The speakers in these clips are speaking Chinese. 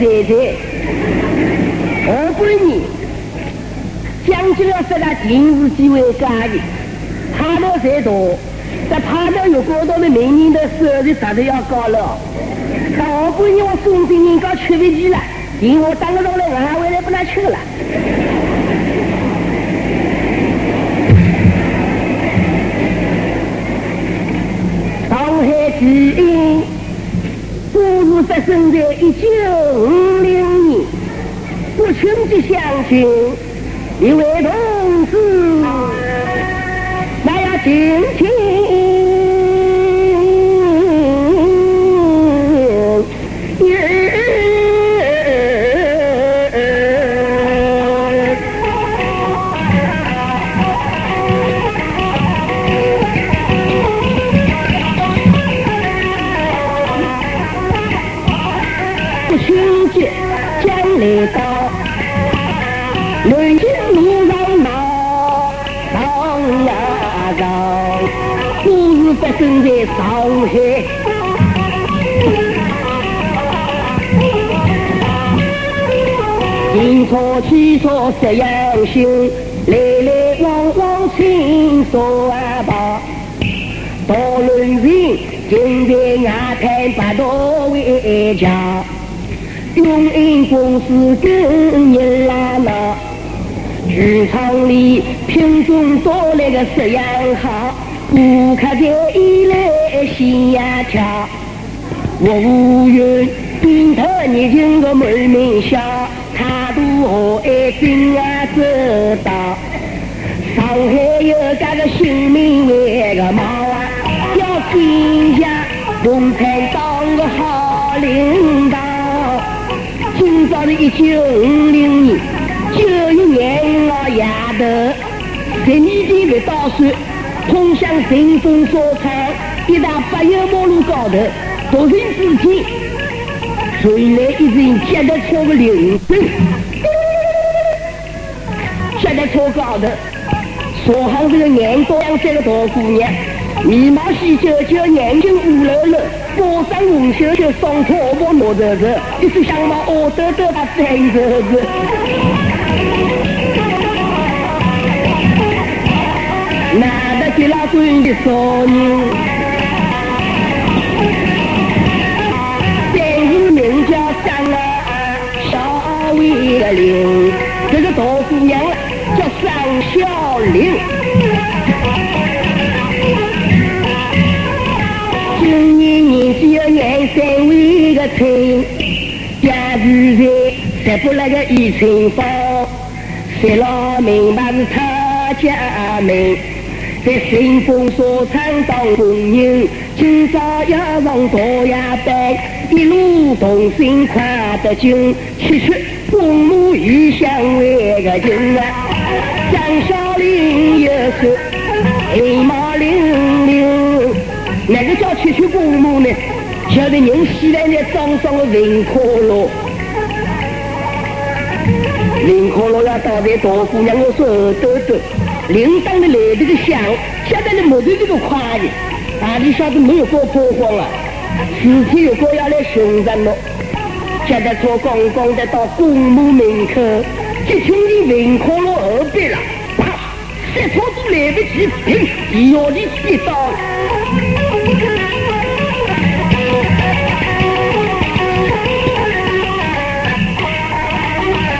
队才要杀谁谁？二百年，将军要杀他定是机会家的，他到再多，但他到有高到的名人的收入啥都要高了。到二百年我送给人家吃不起了，因我当个上来俺回来不能吃了。上海之音，发生在一九五零年，我亲的乡亲，一位同志，那要敬请。样行，来来往往青纱跑。大轮船近在外滩八道围墙，永银公司跟人拉闹，剧场里品种多来个十样好，顾客在一来心呀跳，我无缘顶头年轻个门面笑，态度和蔼真啊走到。上海有家个新民为个毛啊，要天下共产党个好领导。今朝是一九五零年九月廿五号夜头，十二点六到算，通向神风商场一大柏油马路高头，突然之间传来一阵脚踏车的铃声，脚踏车高头。坐上这个眼光山的大姑娘，眉毛细九九，眼睛乌溜溜，脖上红袖袖，双腿毛毛糯热热，一只香毛哦抖抖把翻着子。哪得给老官的少年？三姨名叫张啊小魏的今年年纪要廿三位个亲，家住在十不那个一层房，谁老明白是他家门。在新丰商场当工人，今朝要上大夜班，一路同心快得紧，吃吃公母与相为个亲啊！张小玲有手黑毛玲玲，哪个叫吃吃公母呢？晓得人死来呢，装上个 vin 可乐。林可乐要倒在大姑娘的手抖抖，铃铛的来这个响，吓得你木头这个快的，啊，你晓得没有过破慌啊？事体有个要来寻人了，脚踏车刚刚的到公墓门口，就听见林可乐后边了，啪，刹车都来不及停，一下子跌倒了。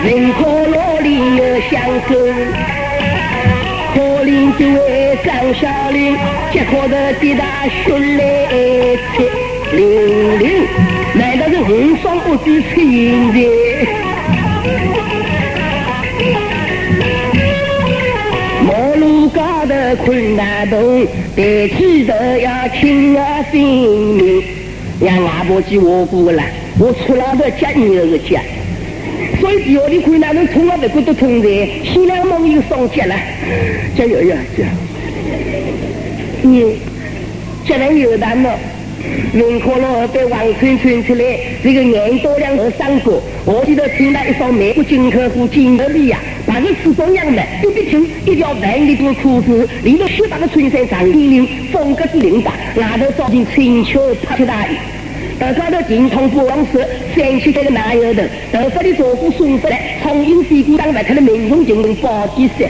林可乐里有香手，可怜这位张小林，脚壳头滴答血来出，零零，难道是红双不知出现困难洞，抬起头要亲我性命。让外婆去我过了，我出来不接你儿个家。所以第二天看哪能冲啊不过都冲在，新娘梦又上街了，加油呀加！你接来有难了，云可乐被王春春出来，这个年多两二三个。我记得听到一首美国军客户金德利呀，把个吃中央的，一边听一条万里多裤子，里头雪白的衬衫长立领，风格是领带，外头罩件青秋帕克大衣。到高头精通不枉事，三七岁的男油头，头发的左夫送回来，从阴西鼓当外头的民众进行包底色。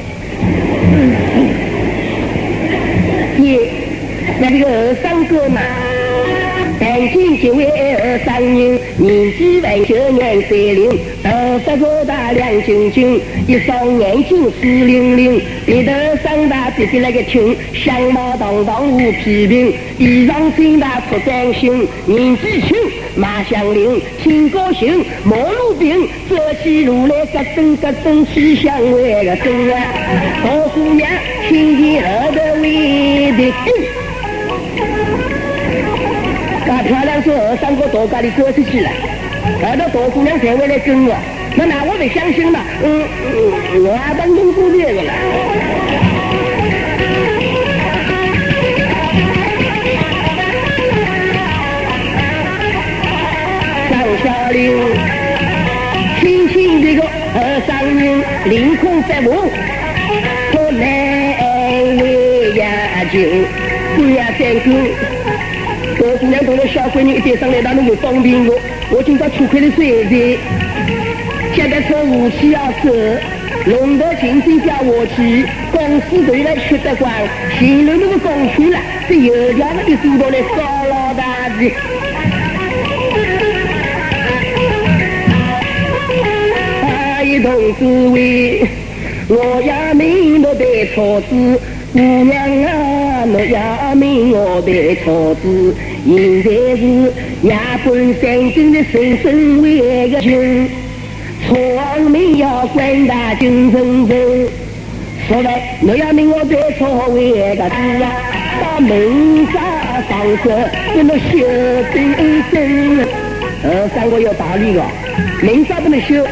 耶，那这个二三哥嘛。但见几位二三人，年纪万九年三零，头发高大亮晶晶，一双眼睛湿灵灵，鼻头上大鼻鼻那个挺，相貌堂堂无批评，衣裳穿搭出崭新，年纪轻马相邻，心高兴毛路病，走起路来咯噔咯噔气象为个真啊，大姑娘听见后头为的漂亮是二三个大家的哥出去了，后头大姑娘才会来跟我，那那我不相信嘛，嗯，我当中做这个了。张小玲，轻轻的个二三人，凌空飞舞，可难为呀就不要三个。大姑娘同了小闺女一点上来，他们就方便我。我今朝出快的水的，现在车武器要走，龙头轻轻叫我去，公司队来吃得光，前路那个公去了，这油条那个做到来高老大的。一同滋味，我要命都得错子。姑娘啊，我要命我的错子，现在是夜半三更的深深为个情，错命要管大精神神。说来我要命我的错为个子呀，把门上上色，不能修对真。呃，三个有道理个，门上不能修。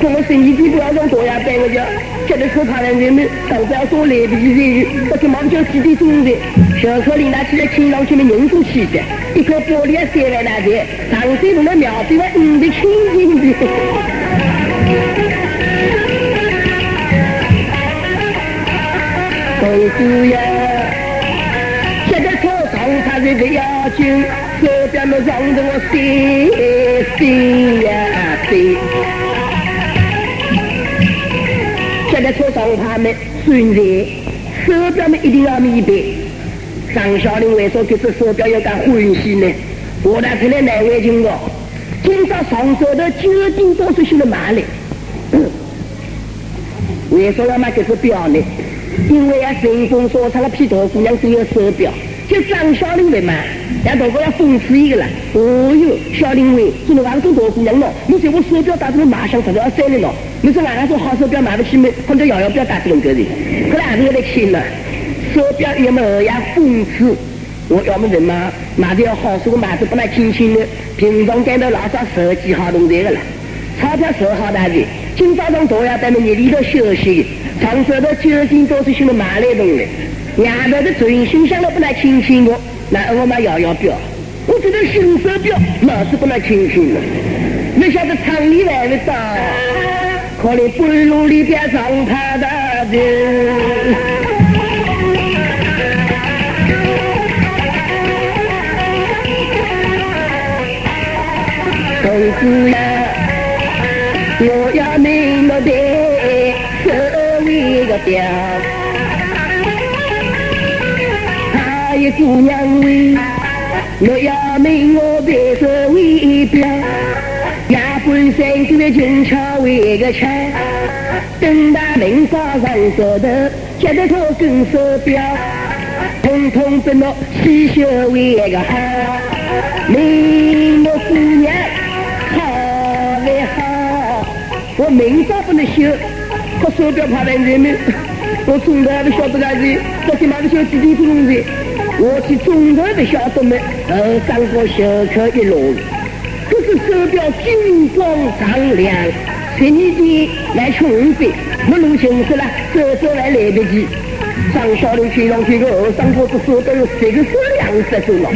跟我生意地不要让多呀，带我叫。现在可怕了，人。们上班要做来的人，不是忙叫几点钟的，小车领拿起来清上去的人数起的，一块玻璃要三万大钱，上水路的庙对吧？嗯的清净的。公主呀，现在车上他这个要求，手表么让着我心心呀心。在车上他们顺在手表们一定要明白。 张小玲为什么这只手表要干欢喜呢？我拿出来难为情的。今朝上手的究竟多少钱的买来？为什么要买这只表呢？因为啊，顺风说唱了批大姑娘只有手表，就张小玲来买，让大哥要讽刺一个了。哦哟，小玲喂，这个王中大姑娘咯，你说我手表打这个马上十要三了咯？你说晚上说好手表买不起没？或者摇摇表打这种格的，可能还是有点钱了。手表要么要讽刺，我要么人嘛，买的要好手，买的不那轻轻的，平常干到老早十几号动这个了，钞票十好大的，今早上都要在那夜里头休息，长手的究竟都是去那买来东的，外头的准心想的不那轻轻的，那我买摇摇表，我觉得新手表老是不那轻轻的，没晓得厂里来不到。可怜半路里边上他的人，子呀，我要命了的这位个表，他一姑娘为我要命我的这位表。半山沟的俊俏为个俏，等大门上上手头，接着他跟手表，通通不落细绣为个好，明目姑娘明早不能修，可手表怕人人们，我中头还不晓得啥子，昨天买不晓几点钟的，我去中头不晓得么，后三个小客一落。这是手表金光闪亮，十年前来穷的，我路行死了，走走还来得及。张小玲身上这个二三个子。手表有三个数量，十岁了。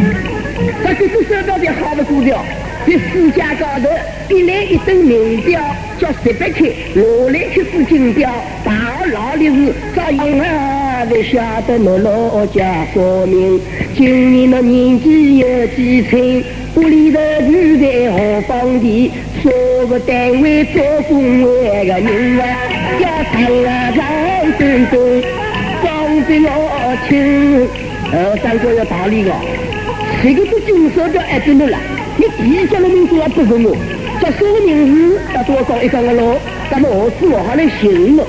他这只手表的好不过掉，在世界高头一来一等名表叫十八克，下来却是金表。大老的是早婴儿不晓得我老家说明，今年的年纪有几岁？屋里头住在何方地？啥个单位做工位个人啊？要长啊长短短，讲给我听。呃，三哥有道理个，这个是金手表爱真的了。你第一叫的名字要不是我，叫什么名字？要多讲一讲个咯。咱们何时我还能行了？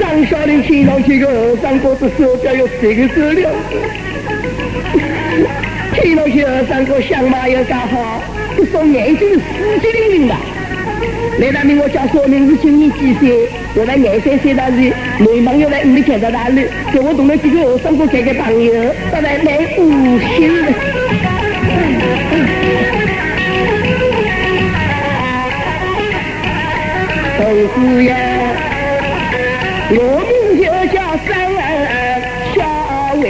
张小林听上去个三哥的手表有这个质量。听上去二三哥相貌又刚好，这双眼睛是死机灵灵的。来大明，我叫说明是今年几岁？我来廿三岁大岁，眉毛又来五里开到哪里？给我同了几个二三哥交个朋友，到来来五星。同志呀，我名就叫三小伟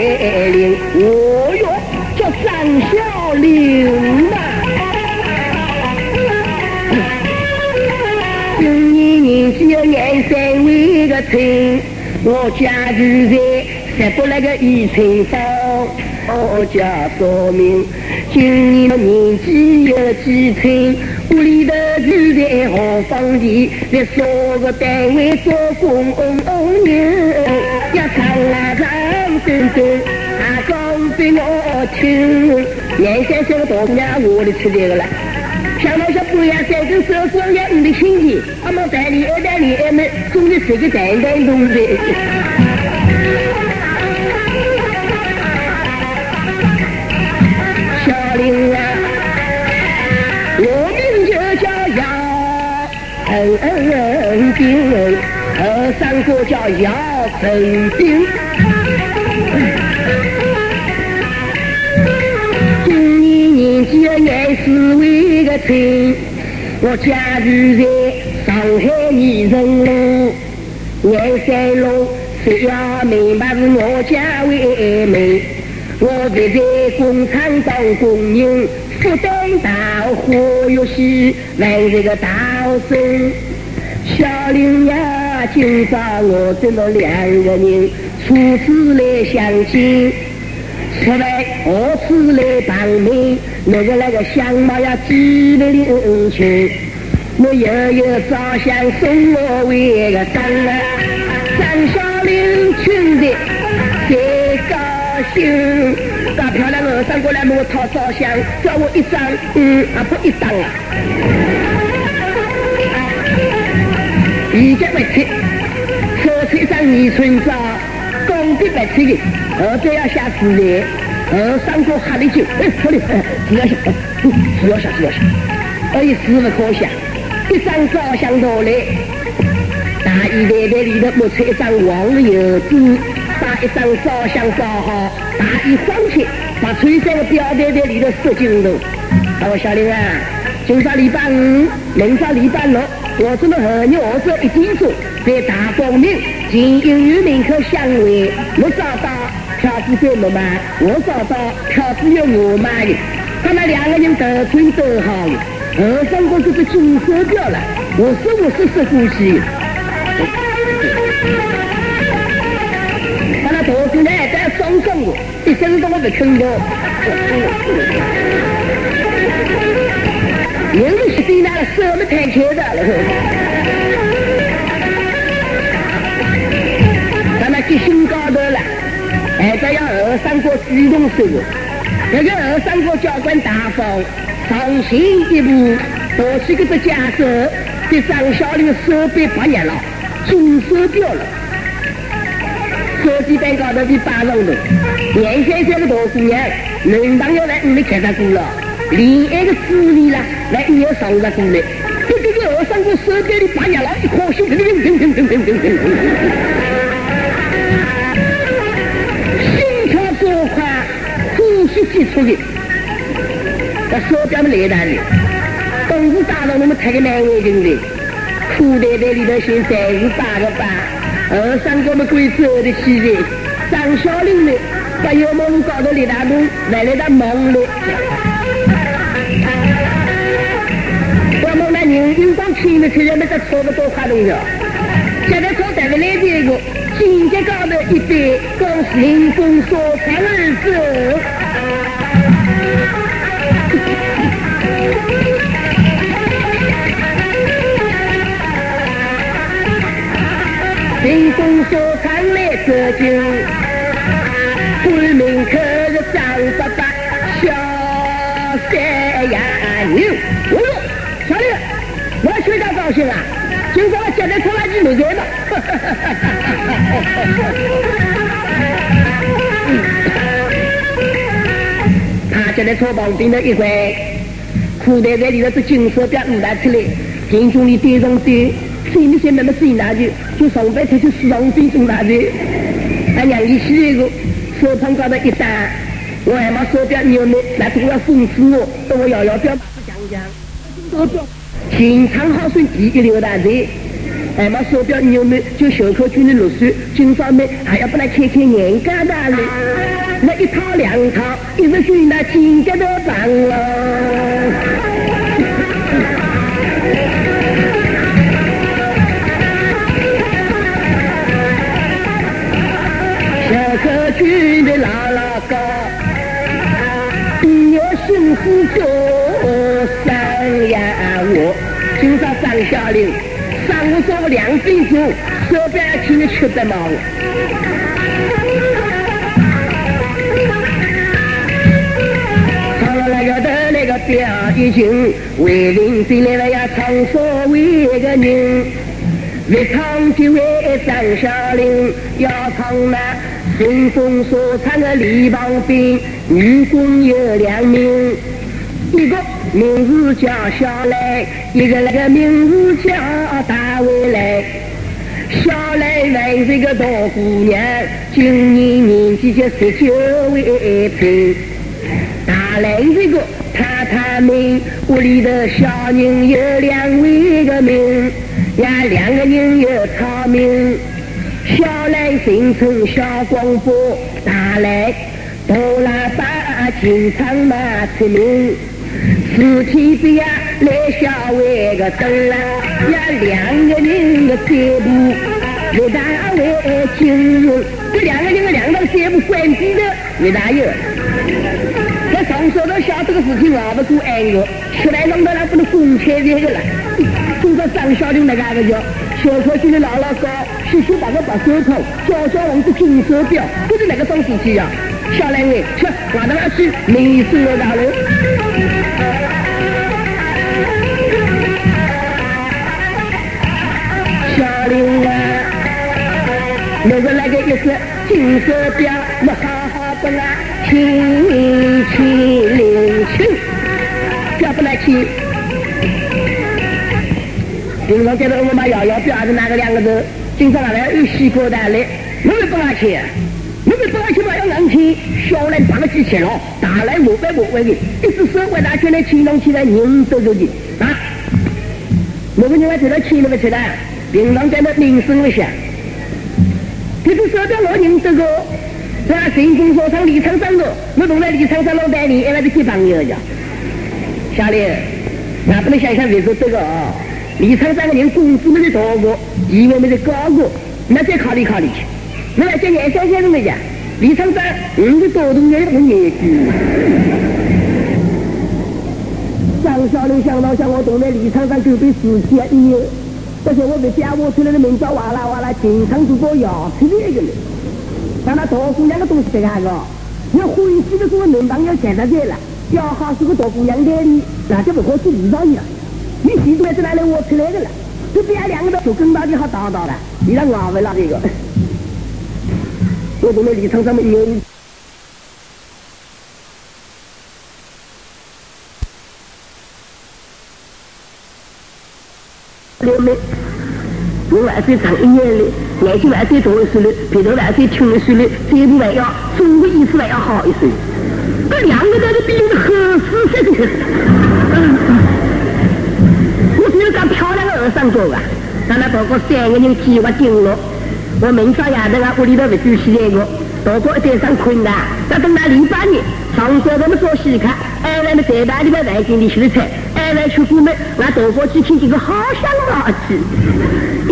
林，我哟叫。张小玲嘛，今年年纪有廿三为个亲，我家住在十八那个一春坊，我家说明，今年年纪有几岁？屋里头你在何方地？在啥个单位做工人？一唱啊唱声声，啊讲给我听。年三十个大姑娘，我的吃这个了。想到说不要再跟手工业你的亲戚，阿妈带你二带你二妹，总得是个单单东西。姚成兵，二三哥叫姚成兵。今年年纪廿四为个亲，我家住在上海泥城路，廿三路，谁要明白是我家为妹。我在在工厂当工人，负担大活又是万这个大生。小林呀，今朝我这么两个人初次来相亲。出来何次来帮忙？那个那个相貌要极为灵清，我又有照相送我为个张啊，张小玲听的丢。大漂亮的三过来问我照相，叫我一张，嗯，啊不一张啊。一家不吃，说出一张二寸照，公的不吃的。二再要下自然，二三个喝的酒，哎，好的，只要下，只要下，只要下，二一十不可下，一张照相到来，大衣袋袋里头摸出一张黄油纸，把一张照相照好，大衣放起，把吹在个表带在里头塞进头。我小林啊，今朝礼拜五，明朝礼拜六，我这么和你儿子一点钟在大光明金银园门口相会，我找到。票子给我买，我找到票子要我买的，他们两个人得寸都好的，二三哥就是金手表了，我说我是说过去。中我，一些人到我这中到，我们是飞那个什么台球的，咱们去新高头了，还在要二三哥主动收我，那个二三哥教官大方，放心一步，多怎个这架子，这张小刘手被拔眼了，中收掉了。手机板高头的八上头，年三岁的大姑娘，男朋友来屋里看他过了，恋爱的滋味啦，来你要上着过来，这这个二三哥手背的八年了，一颗心噔噔噔噔噔噔噔噔。寄出的，这手表么来单的，东子打到那么抬个难为情的，裤袋袋里头写三十八个八，二，三哥们贵州的西人，张小林呢，把油门搞到李大东，来了个忙碌。我们那人运光天的车，那个车不多快动着，现在车带不来这个，紧接高头一杯，恭喜工喜，财儿子。迎风说唱来这酒，官名可是张伯伯，小三呀牛。哦哟，小刘，我非常高兴啊！今朝我接待拖拉机没开嘛？他接待车旁边的一块裤袋在里头是金色表露拿出来，金兄弟对上对，心里想慢慢水拿去，就上班出去市场边种拿去。俺娘里起一个手旁高头一搭，我还把手表扭扭，那都要讽刺我，等我摇摇表讲讲。手表，情长好顺第一流大嘴，还把手表扭扭，就袖口军的落水，今朝呢还要把它开开眼疙瘩嘞。那一套两套，一直睡那金疙瘩棒了。要幸福过三呀我。今朝张小玲，上午做两分钟，手表听你吃得毛。唱了那个那个表已经为邻居来了呀，唱所谓个人。越唱就越张小玲，要唱那顺风所唱的李旁边，女工有两名，一个名字叫小来，一个那个名字叫大卫来。小来乃是个大姑娘，今年年纪就十九为平。大来这个太太们，屋里的小人有两位个名。呀，两个人有草名，小来姓陈，小光波，大来大喇叭，经常嘛出名。四天边呀来小为个灯啦，呀两个人的脚步，刘大为金融，这两个人的两道脚步关闭的，刘大有。在上手头晓得个事情，熬不过挨个，出来弄到那不能公开这个了。今朝张小玲那个个叫小口军的老老高，洗洗打个白手套，小小红的金手表，不是那个装饰器呀。小来喂，去外头那去美死了大楼。小玲啊，那个那个一只金手表，我好好的啦，轻轻灵轻，表不来轻。平常见到我妈摇摇表还是哪个两个字，经常来有西瓜蛋来，我们不拿去，我们不拿去嘛要硬气，小来绑了几钱了，大来莫摆莫摆的，一只手为拿起来牵动起来，人都走的啊！我们另外在那牵了不起来，平常在那名声一下，这只手表我认得个，是吧？成功说唱李厂长的，我同在李厂长老板里，还是几朋友的，小李，那不能想想为什这个啊？李厂长的人工资没得多过，地位没得高过，那再考虑考虑去。我来讲严先生的讲，李厂长，你的多动也不严矩。张小玲想到像我同在李厂长就被死气啊！你，而且我被家务出来的名叫哇啦哇啦，经常就把牙出来一个人。但那大姑娘的东西这个个，要欢喜的时候能当要见到这了，要好是个大姑娘的，那就不好去理到你了。你现在在哪里我出来的了？这边两个都就跟到你好打打了，你让我为了这个，我同那李厂长们有。六妹，我万岁长一年了，眼睛万岁大一岁了，鼻头万岁轻一岁了，嘴部还要中国意思还要好一岁。这两个都是比的合适些的。我只有个漂亮的二上座啊，让他包括三个人计划进了。我明朝夜头啊，屋里头不休息那个，到过一点上困难，要等到零八年，上周他们做西卡，二万的财大里边万金的洗了菜，二万去过门，我到过去请几个好香老去，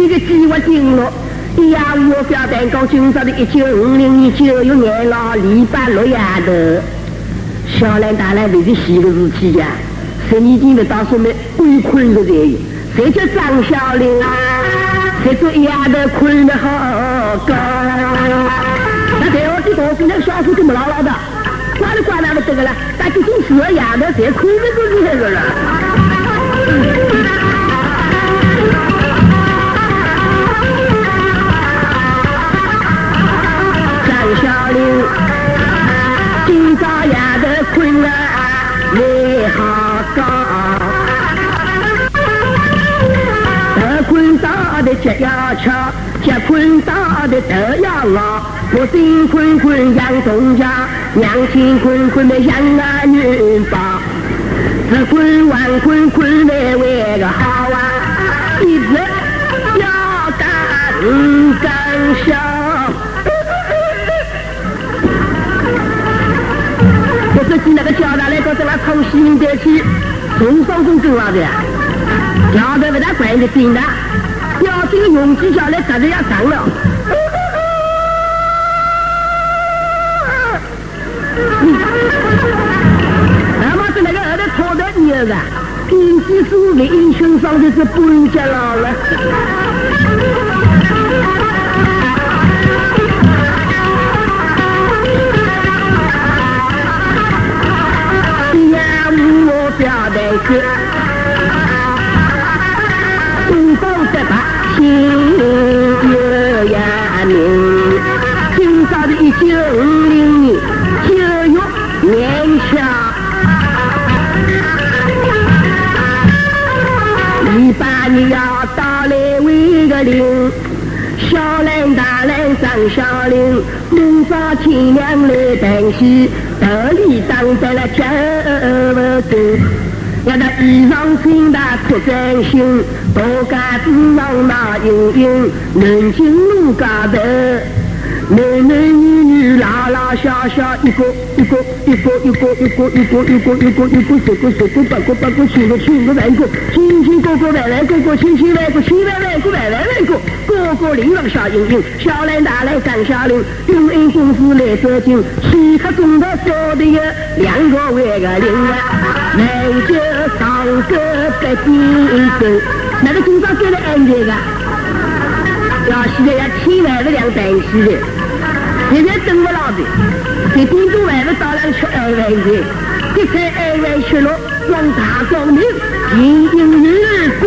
一个计划进了。一呀，我表蛋糕，今朝的一九五零年九月廿六，礼拜六夜头，小兰大兰不是洗个事体呀，十年前的到说明鬼困的才有，谁叫张小玲啊？在做一样，困得好高。那台湾的同学，那个小说都木牢牢的，哪里管哪这个了？咱就做一压的，谁困得住这个了？到的脚要翘，脚困到的头要老。父亲困困养东家，娘亲困困的养儿女宝。只困晚困困来为个好啊，一直要干干笑。这几那个交大来搞这那从西门带去，从上中走啊的，交大不大管的紧的，你勇气下来，实力也强了。你，俺是那个后头拖的牛啊，平均数为英雄上的是半截老了。你我表态去，半分得八。心有呀明，今朝的一九五零年九月元宵，一八年要到来为个令，小兰大兰张小玲，孟少亲娘来担喜。这里当得了这么多，要那衣裳新的出真心，大家子上那英英，南京路街头。男男女女老老小小，一个一个一个一个一个一个一个一个一个十个十个八个八个千个千个万个，亲亲哥哥万万哥哥，亲亲万个千万万个万万万个，个个领上小英英，小兰大兰张小玲，永恩公司来走进，此刻中头少的有两个万个零啊，没酒倒个白点狗，那个今早最了安全的，要现在要天晚不两百起来，现在等不牢的，一点钟还不到了吃二万的，这才二万吃了，光大光明，金金玉子。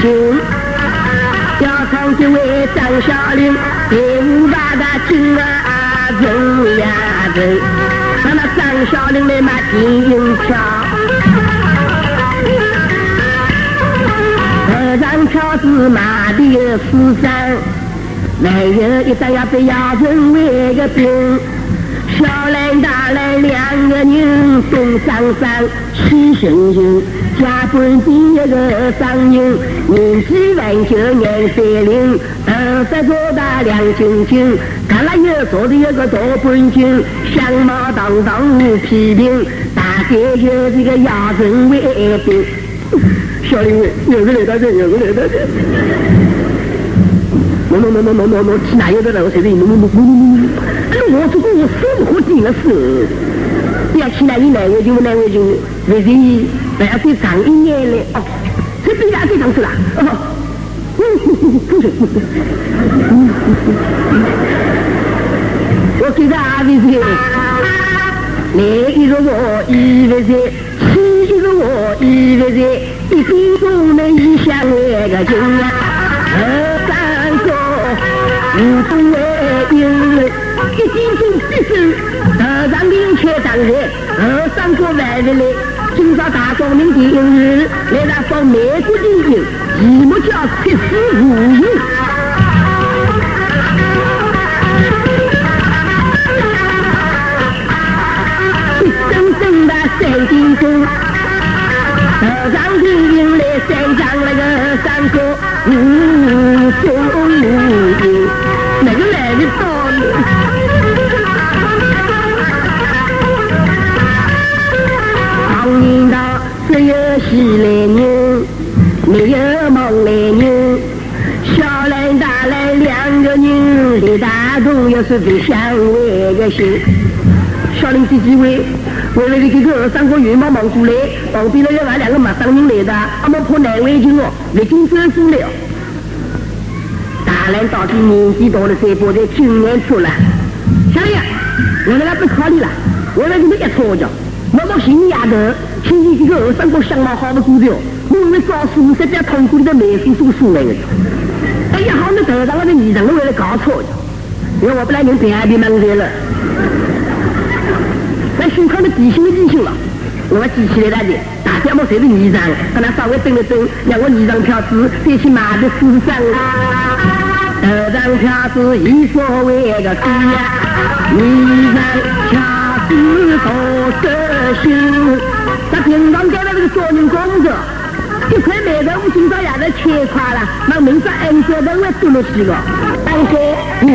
Thank you. 为张小林，平大的金啊银呀子，那么张小林的嘛金银票，二张条子买的四张，每有一张呀被要成一个。东上山，西行行，家本地一个商人，年纪万九年三零，头发做大亮晶晶，看了有坐的有个大本金，相貌堂堂无批评，大概就是个姚成为兵。小林伟，有个来到这，有个来到这。喏喏喏喏喏喏喏，去哪有的了？我随便，喏喏喏喏喏喏。哎，我这个我手不紧了手。tiệc khi này này người dùng này, người dùng vì gì phải ăn cái sáng ý nghe lệ. Ọ thế bây giờ cái ô kỳ ra, vì gì? Nè ý rồi bộ ý về gì khi ý rồi bộ ý về gì ý khi cô này ý sang nghe cả chừng à. ờ, nhá ở tan cô ừ tung về yêu ý xin xin xin 咱明确当日，呃，三国万日内，金沙大庄明第一日，来咱放美国英雄，题目叫《七十五勇》。一声声的三金钟，呃，咱兵迎来三张那个三国五中。来人，没有孟来人。小人大人两个人，李大同又是不相为个心。小人第几位？为了这个二三个月忙忙过来，旁边那要俺两个陌生人来的，俺们怕难为情哦，已经走过了。大人到底年纪大了，才把这经验出来。小人，我在那不考虑了，我那就没一吵架。我们新丫头，亲戚这个二三个相貌好不过的，我因为找书实在痛苦的美术书书来的。哎呀，好，那头上我的女人为了搞错的，因为我不来人平安的门来了。那幸亏的提醒的提醒了，我记起来了的，大家么谁是泥裳，跟他稍微等了等，让我泥裳票子再去买的书上。头上票子以所谓个主呀，泥裳票子多色心。他平常干的这个做人工作，一块麦豆腐今朝也是切垮了，那明朝按照都会多了几个。当说无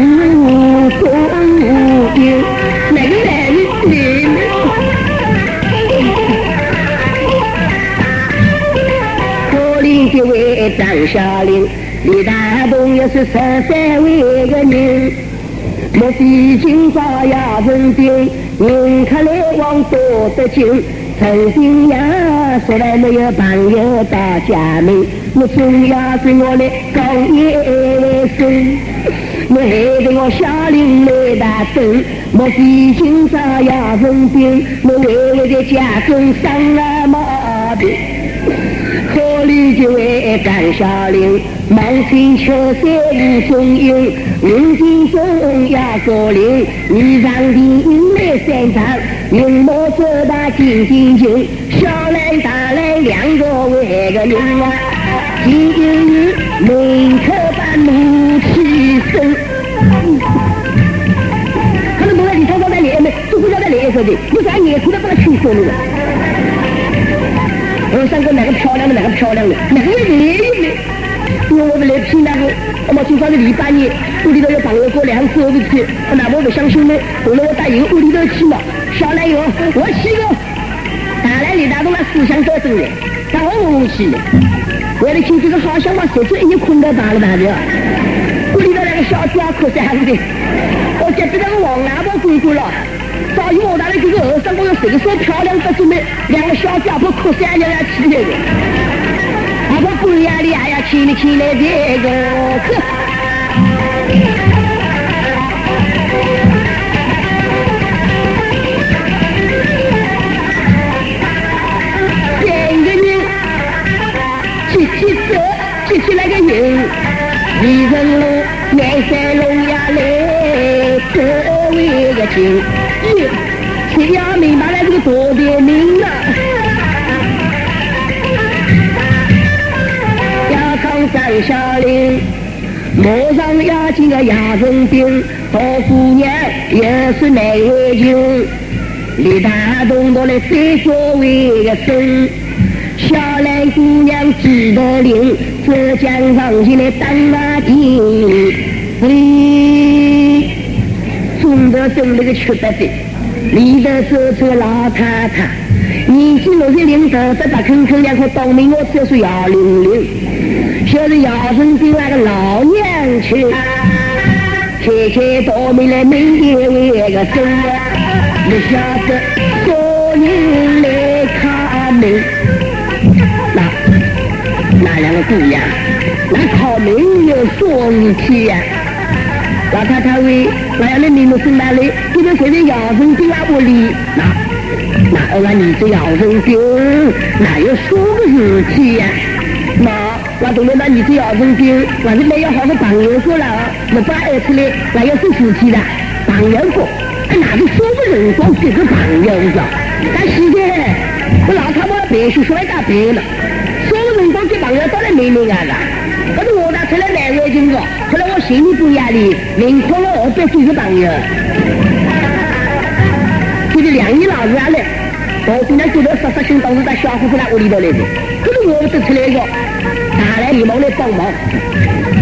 中无边，哪个来的？一位张小玲，李大东又是十三位个人，莫非今朝要分兵，人客来往多得紧。曾经呀，说来没有朋友到家门，我总要跟我来讲一声，我害得我小玲来打灯，莫非今朝要生病，我为了在家中生了毛病。可里就为张小玲，满心秋色无踪影。如今中要过灵，你上的迎来三场，云墨走大金金金，小来大来两个为个人啊，金金金门口把怒气生。可能我在里头在练没，都不晓得练说的，你啥眼哭都不能清楚了。我三个哪个漂亮的，哪个漂亮的，哪个美美？因为我们来拼那个，我们今朝是礼拜日，屋里头有朋友过两次回去，那我不相信呢。后来我答应屋里头去了，下来以后我去了，大来李大东那思想多正的，但我我去了。为了今这个好像我手指一年空到大了大的，屋里头那个小家可三的，我接不那个王阿婆姑姑了。早有我那里这个二三个月谁说漂亮不准备，两个小家伙哭三娘要起来的，阿婆半夜里还要起来起来这个呵。三个人起起走，起起来个人，一人路，南山路呀来，周围个景。谁要明白了这个多的名啊？抗三小林，马上要进个牙生兵，大姑娘也是难为情。李大东到来再作为个生，小兰姑娘记得灵，浙江上进来当马丁，你中得中那个缺德的。里头走出个老太太，年纪六十零，头发白坑坑，两口倒霉，我只是姚玲玲，就是姚春兵那个老娘亲，开开大门来门前为个生，你晓得多人来看门，那那两个姑娘，那开门有说事体呀。老太太问：“我要来你们生哪里？这边谁在姚生兵啊？屋里？那那俺你这姚生兵哪有说个事体呀？那那懂了，那你这姚生兵，我是没有好的朋友过了，我把爱出来，哪有说事体的？朋友过，哪个说个人光这个朋友是？但现在我老太婆别说说一大别了，说个人光给朋友当然没没啊了。可是我拿出来难为情个，后来我心里不压力，凌空了二百几个朋友，就是两年老子来，我姑娘觉得杀杀心，当时在小伙子在屋里头来的，可是我不得出来个，大来连忙来帮忙。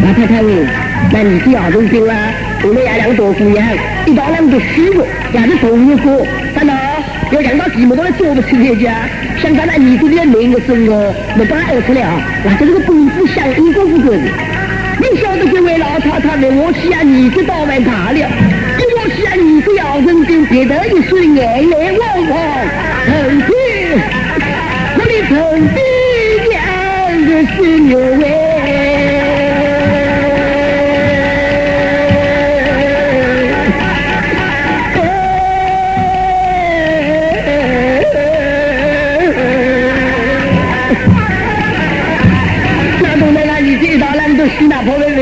老太太，那你是要认定了？我们爷两个大姑娘，一到两个虚过，也是同一个。怎么？要两到寂寞都来做不出来家？想当那你这边另一个生活，没把二出来啊？那这个功夫相一功夫个人。你晓得这位老太太为我起啊，你这倒蛮大了。我起啊，你这要认定，别得一时眼泪汪汪，成天我的成爹是牛哎。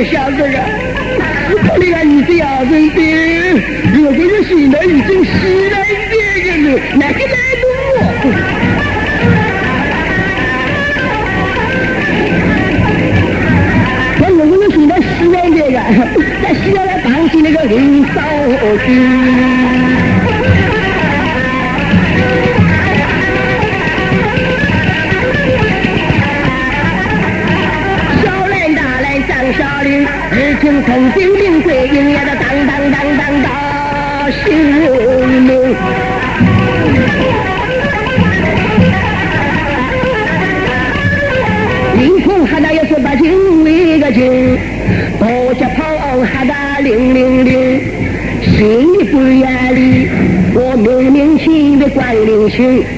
小子啊！你看你这样子的，我这个心都已经死了一个了，哪个来动我？我我这个心都死了个，在需要来当起那个领导去。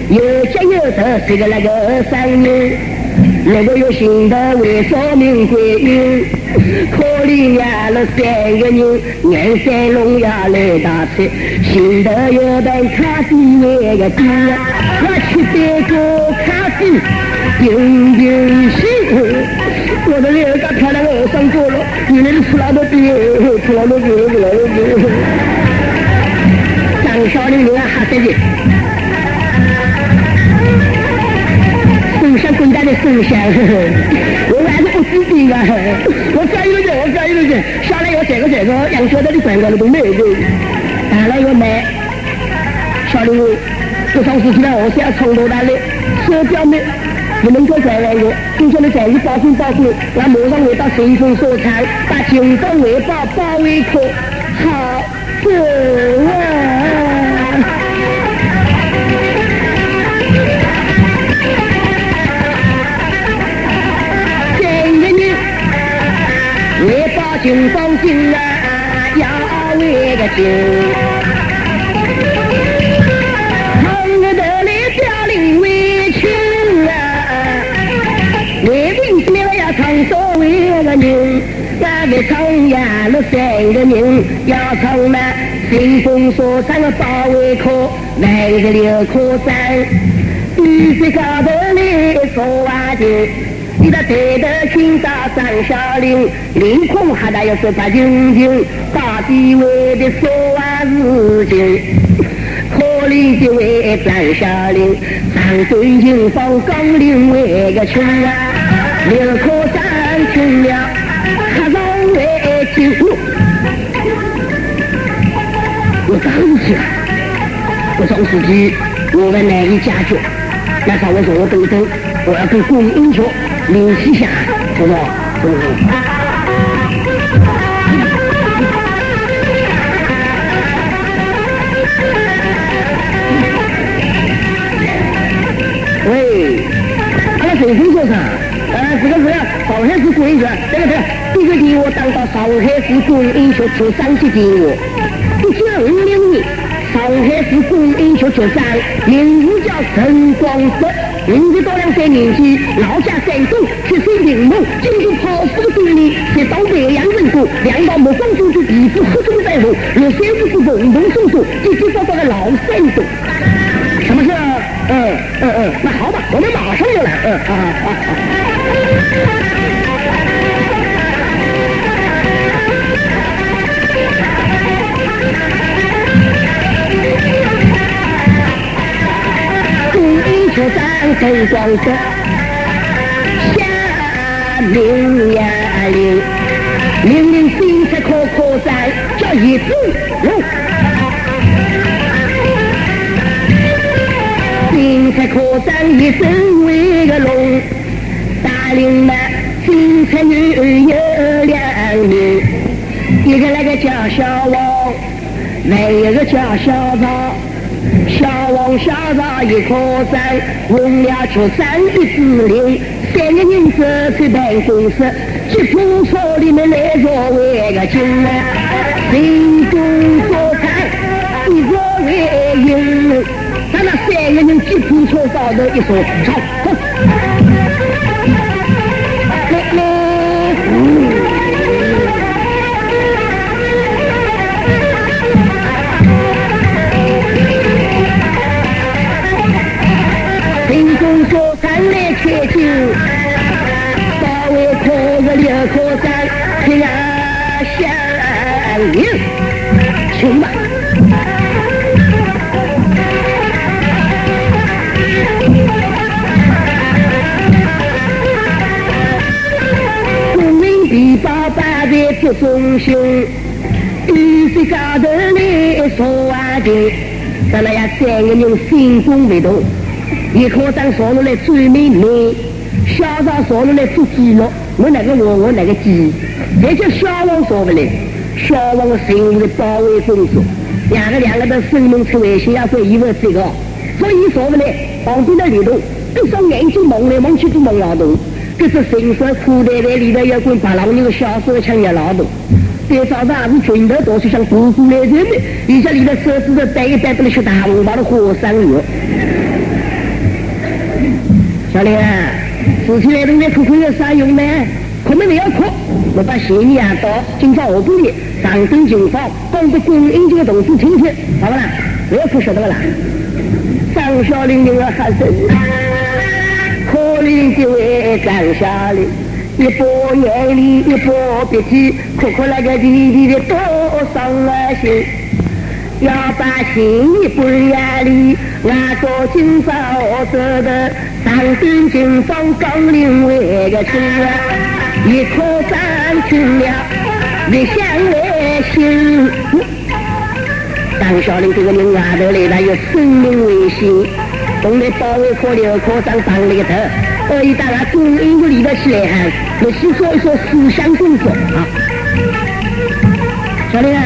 有家有德是个那个三人，如果有心的为说明贵营。可怜呀，那三个人，年三龙呀来打车，心头有本卡比那个低，我吃这个卡比，平平心。我的脸刚漂亮，我上过了，原来出来的比，出来的比，出来的比。张小玲玲啊，哈得劲，手上滚蛋的手香。自己啊！我改了去，我改了去，下来要这个这个，杨小的的饭馆都没有，大了要卖。小刘，这双事情呢，我是要从头到尾，手表没不能够再来了，今天的战役保护保护，那马上回到顺丰所产，把京东卫报包围口，好走啊！金风金啊，要为个金，红的里表里为情啊，为兵之了要唱所谓个人，那个唱呀那三个人要唱那新丰所产的保卫科，来个六科山，必须高头里说话的。你的抬头听到张小玲，凌空还得要说他究竟大地为的说完事情，可怜的为张小玲，上对营房刚领为个穷啊，六颗山穷了，还让为情。我着急了，我找司机，我们难以解决，那啥我说我等等，我要跟公英去。林西霞，是不？喂，俺顺丰说啥？呃，这个是上海市公安局，这个是这个电话打到上海市公安局出三级电话，一九五六年，上海市公安局局长名字叫陈光泽。五十多两三年纪，老家山东，血水名门，经过跑夫的训练，在东北洋人过，两道目光就去皮肤黑中带红，有三子是蹦蹦松松，叽叽喳喳的老山东。什么事？嗯嗯嗯，那好吧，我们马上就来。嗯啊啊啊！公出战。灯光色，下命呀令，命令警察可可在叫一子龙，警察可站一身为个龙，大领那警察女儿有两。一个那个叫小王，另一个叫小赵。小王小赵一颗山，红了出山一支令，三个人走去办公室，吉普车里面来着为个金啊，人中所叹，一个为赢。咱那三个人吉普车高头一说，走。中心，玉石高头来说话的，咱们呀三个人心中不同。一科长上路来追美美，小赵上路来做记录，我那个我我那个记，这叫小王说不来，小王的任务是保卫工作，两个两个的生命出危险要做义务这个，所以说不来，旁边的里头，一双眼睛蒙来蒙去都蒙劳动。这是新说裤袋袋里头有管八郎牛的小手枪要劳动，这早上是拳头多是像姑姑来人的，你家里头手指头掰一掰，不能学大红包的火山肉。小林啊，事情来东西可可有啥用呢？可没没有可，我把嫌疑啊到警方后部上登警方，讲给公安局的同事听听，好不啦？不要可晓得不啦？张小林你要喊声。可怜这位张小林，一把眼泪一把鼻涕，哭哭那个弟弟的多伤了心。要把心一本眼里，俺做今朝走的上边警方刚领为个亲啊，一颗山青了，你想来心。张小林这个人外头来，他有生命危险。东来保卫科刘科长当了个头，所以大家公安局里头起来哈，我先说一说思想工作啊。小林啊，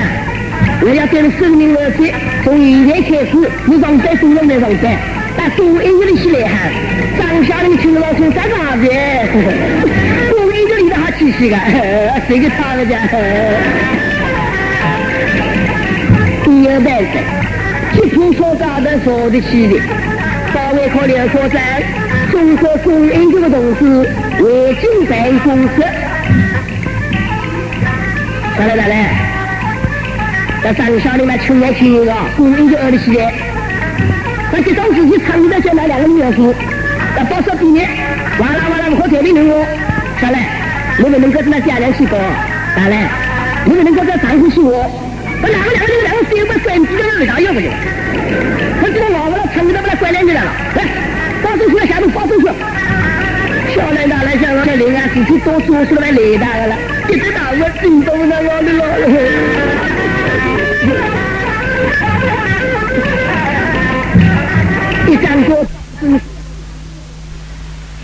我要给你声明而且从现在开始，你上班不用来上班，到公安局里起来哈。张小林听老师干啥子？公安局里头好气息个，谁给他了家？第二班是吉普车高头坐得起的。保卫科刘科长，中国公安局的同志围进办公室。来来来，在张小林嘛，青年青年啊，公安局二里起来。那这桩事情参与的就那两个女老师，那报上毕业，完了完了，我调定任务。下来，你们能够在那家人去搞，下来，你们能够在长呼我，那两个两个两个三个三几个味道要不就？他这个老了，参与到不来关两句来了，来，放出去，下头放出去。小兰大来讲，这另外事情多做出来雷大的了，一直打我心动那样的了。一张桌，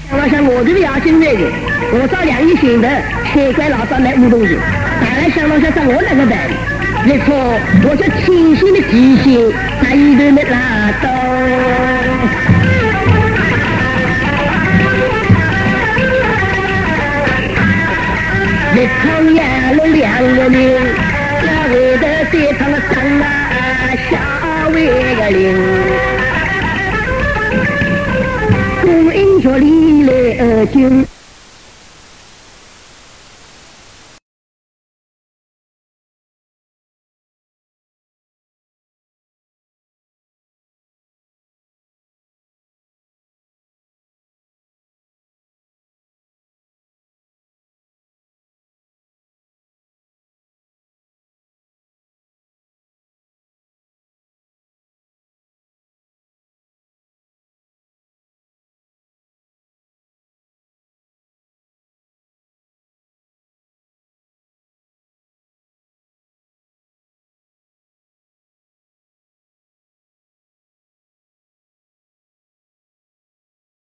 想了想，我这个牙精那个，我找两亿钱的开关老张来五东西，当然想了想，在我那个办？没错，我这清醒的记性，在一头没拉倒。一场压了两个人，那为的对方上了下为个令，公英脚里来二军。